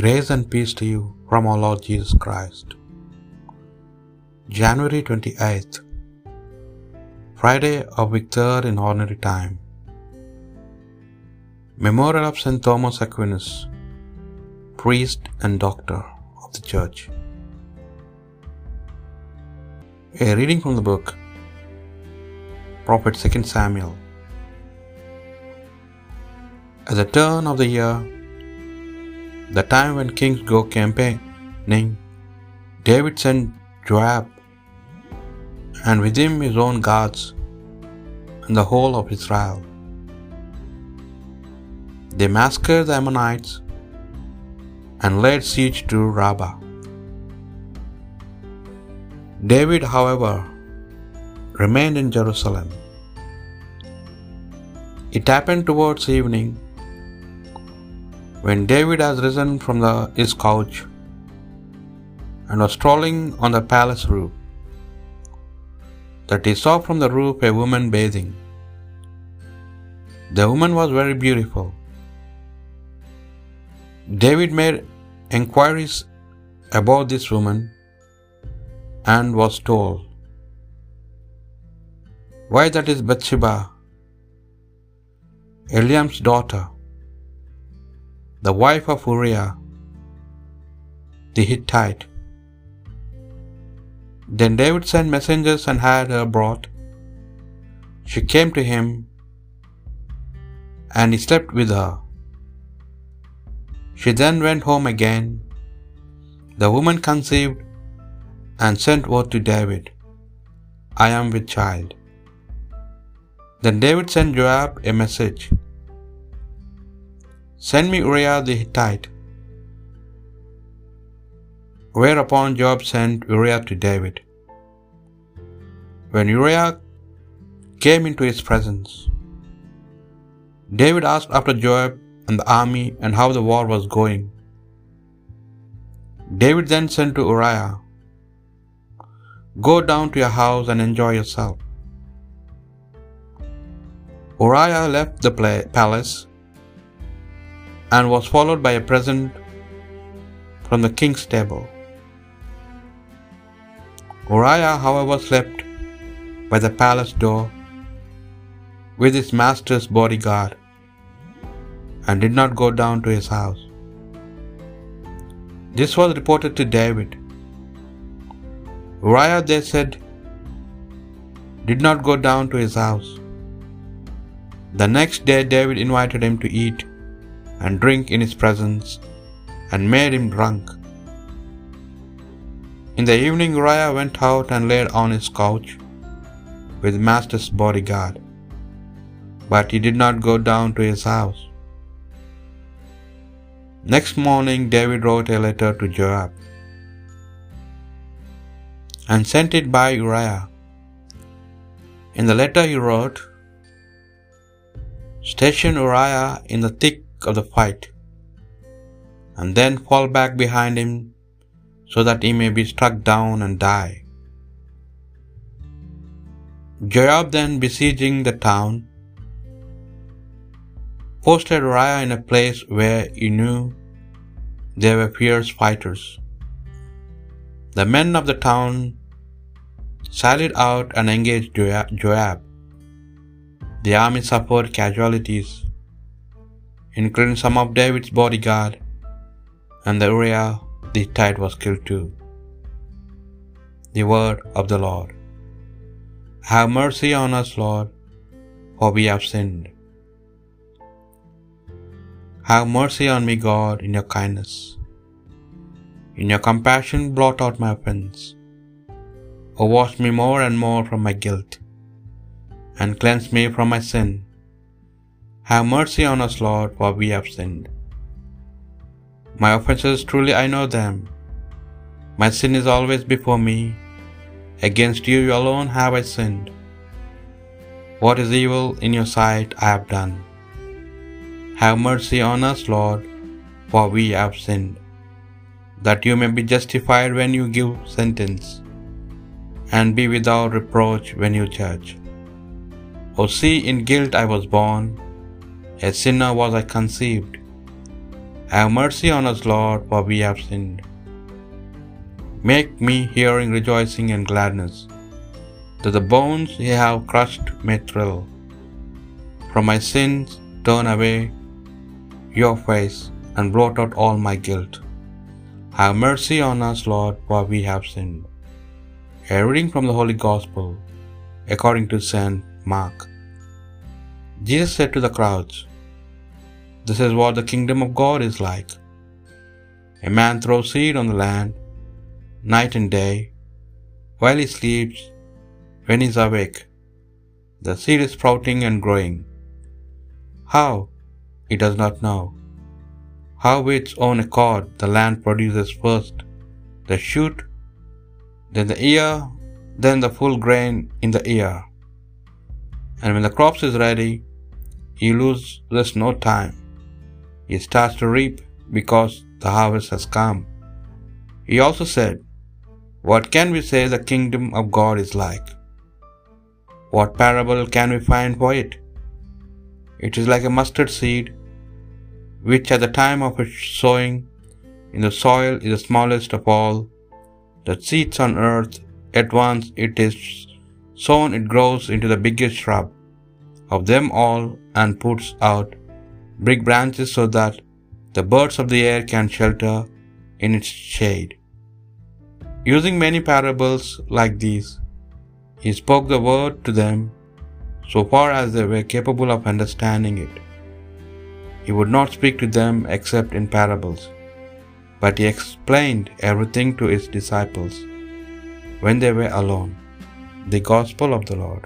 Grace and peace to you from our Lord Jesus Christ. January 28th, Friday of week third in ordinary time. Memorial of St. Thomas Aquinas, priest and doctor of the Church. A reading from the book Prophet 2 Samuel. At the turn of the year, the time when kings go campaigning, David sent Joab and with him his own guards and the whole of Israel. They massacred the Ammonites and laid siege to Rabbah. David, however, remained in Jerusalem. It happened towards evening when David has risen from the, his couch and was strolling on the palace roof, that he saw from the roof a woman bathing. The woman was very beautiful. David made enquiries about this woman and was told, Why, that is Bathsheba, Eliam's daughter the wife of Uriah the Hittite. Then David sent messengers and had her brought. She came to him, and he slept with her. She then went home again. The woman conceived and sent word to David, I am with child. Then David sent Joab a message Send me Uriah the Hittite. Whereupon Joab sent Uriah to David. When Uriah came into his presence, David asked after Joab and the army and how the war was going. David then said to Uriah, Go down to your house and enjoy yourself. Uriah left the palace and was followed by a present from the king's table. Uriah, however, slept by the palace door with his master's bodyguard and did not go down to his house. This was reported to David. Uriah, they said, did not go down to his house. The next day, David invited him to eat and drink in his presence, and made him drunk. In the evening Uriah went out and laid on his couch with master's bodyguard, but he did not go down to his house. Next morning David wrote a letter to Joab and sent it by Uriah. In the letter he wrote, Station Uriah in the thick of the fight, and then fall back behind him so that he may be struck down and die. Joab then besieging the town, posted Uriah in a place where he knew there were fierce fighters. The men of the town sallied out and engaged Joab. The army suffered casualties including some of David's bodyguard, and the Uriah the Hittite was killed too. The word of the Lord. Have mercy on us, Lord, for we have sinned. Have mercy on me, God, in your kindness. In your compassion, blot out my offense. O wash me more and more from my guilt, and cleanse me from my sin. Have mercy on us, Lord, for we have sinned. My offences, truly I know them. My sin is always before me. Against you alone have I sinned. What is evil in your sight I have done. Have mercy on us, Lord, for we have sinned, that you may be justified when you give sentence, and be without reproach when you judge. O see, in guilt I was born, a sinner was I conceived. Have mercy on us, Lord, for we have sinned. Make me hearing rejoicing and gladness, that the bones ye have crushed may thrill. From my sins turn away your face, and blot out all my guilt. Have mercy on us, Lord, for we have sinned. A reading from the Holy Gospel according to St. Mark. Jesus said to the crowds, This is what the kingdom of God is like. A man throws seed on the land night and day, while he sleeps, when he is awake. The seed is sprouting and growing. How? He does not know. How with its own accord the land produces first the shoot, then the ear, then the full grain in the ear. And when the crops is ready, he loses no time. He starts to reap because the harvest has come. He also said, What can we say the kingdom of God is like? What parable can we find for it? It is like a mustard seed, which at the time of its sowing in the soil is the smallest of all that seeds on earth. At once it is sown, it grows into the biggest shrub of them all and puts out big branches so that the birds of the air can shelter in its shade. Using many parables like these, he spoke the word to them so far as they were capable of understanding it. He would not speak to them except in parables, but he explained everything to his disciples when they were alone. The Gospel of the Lord.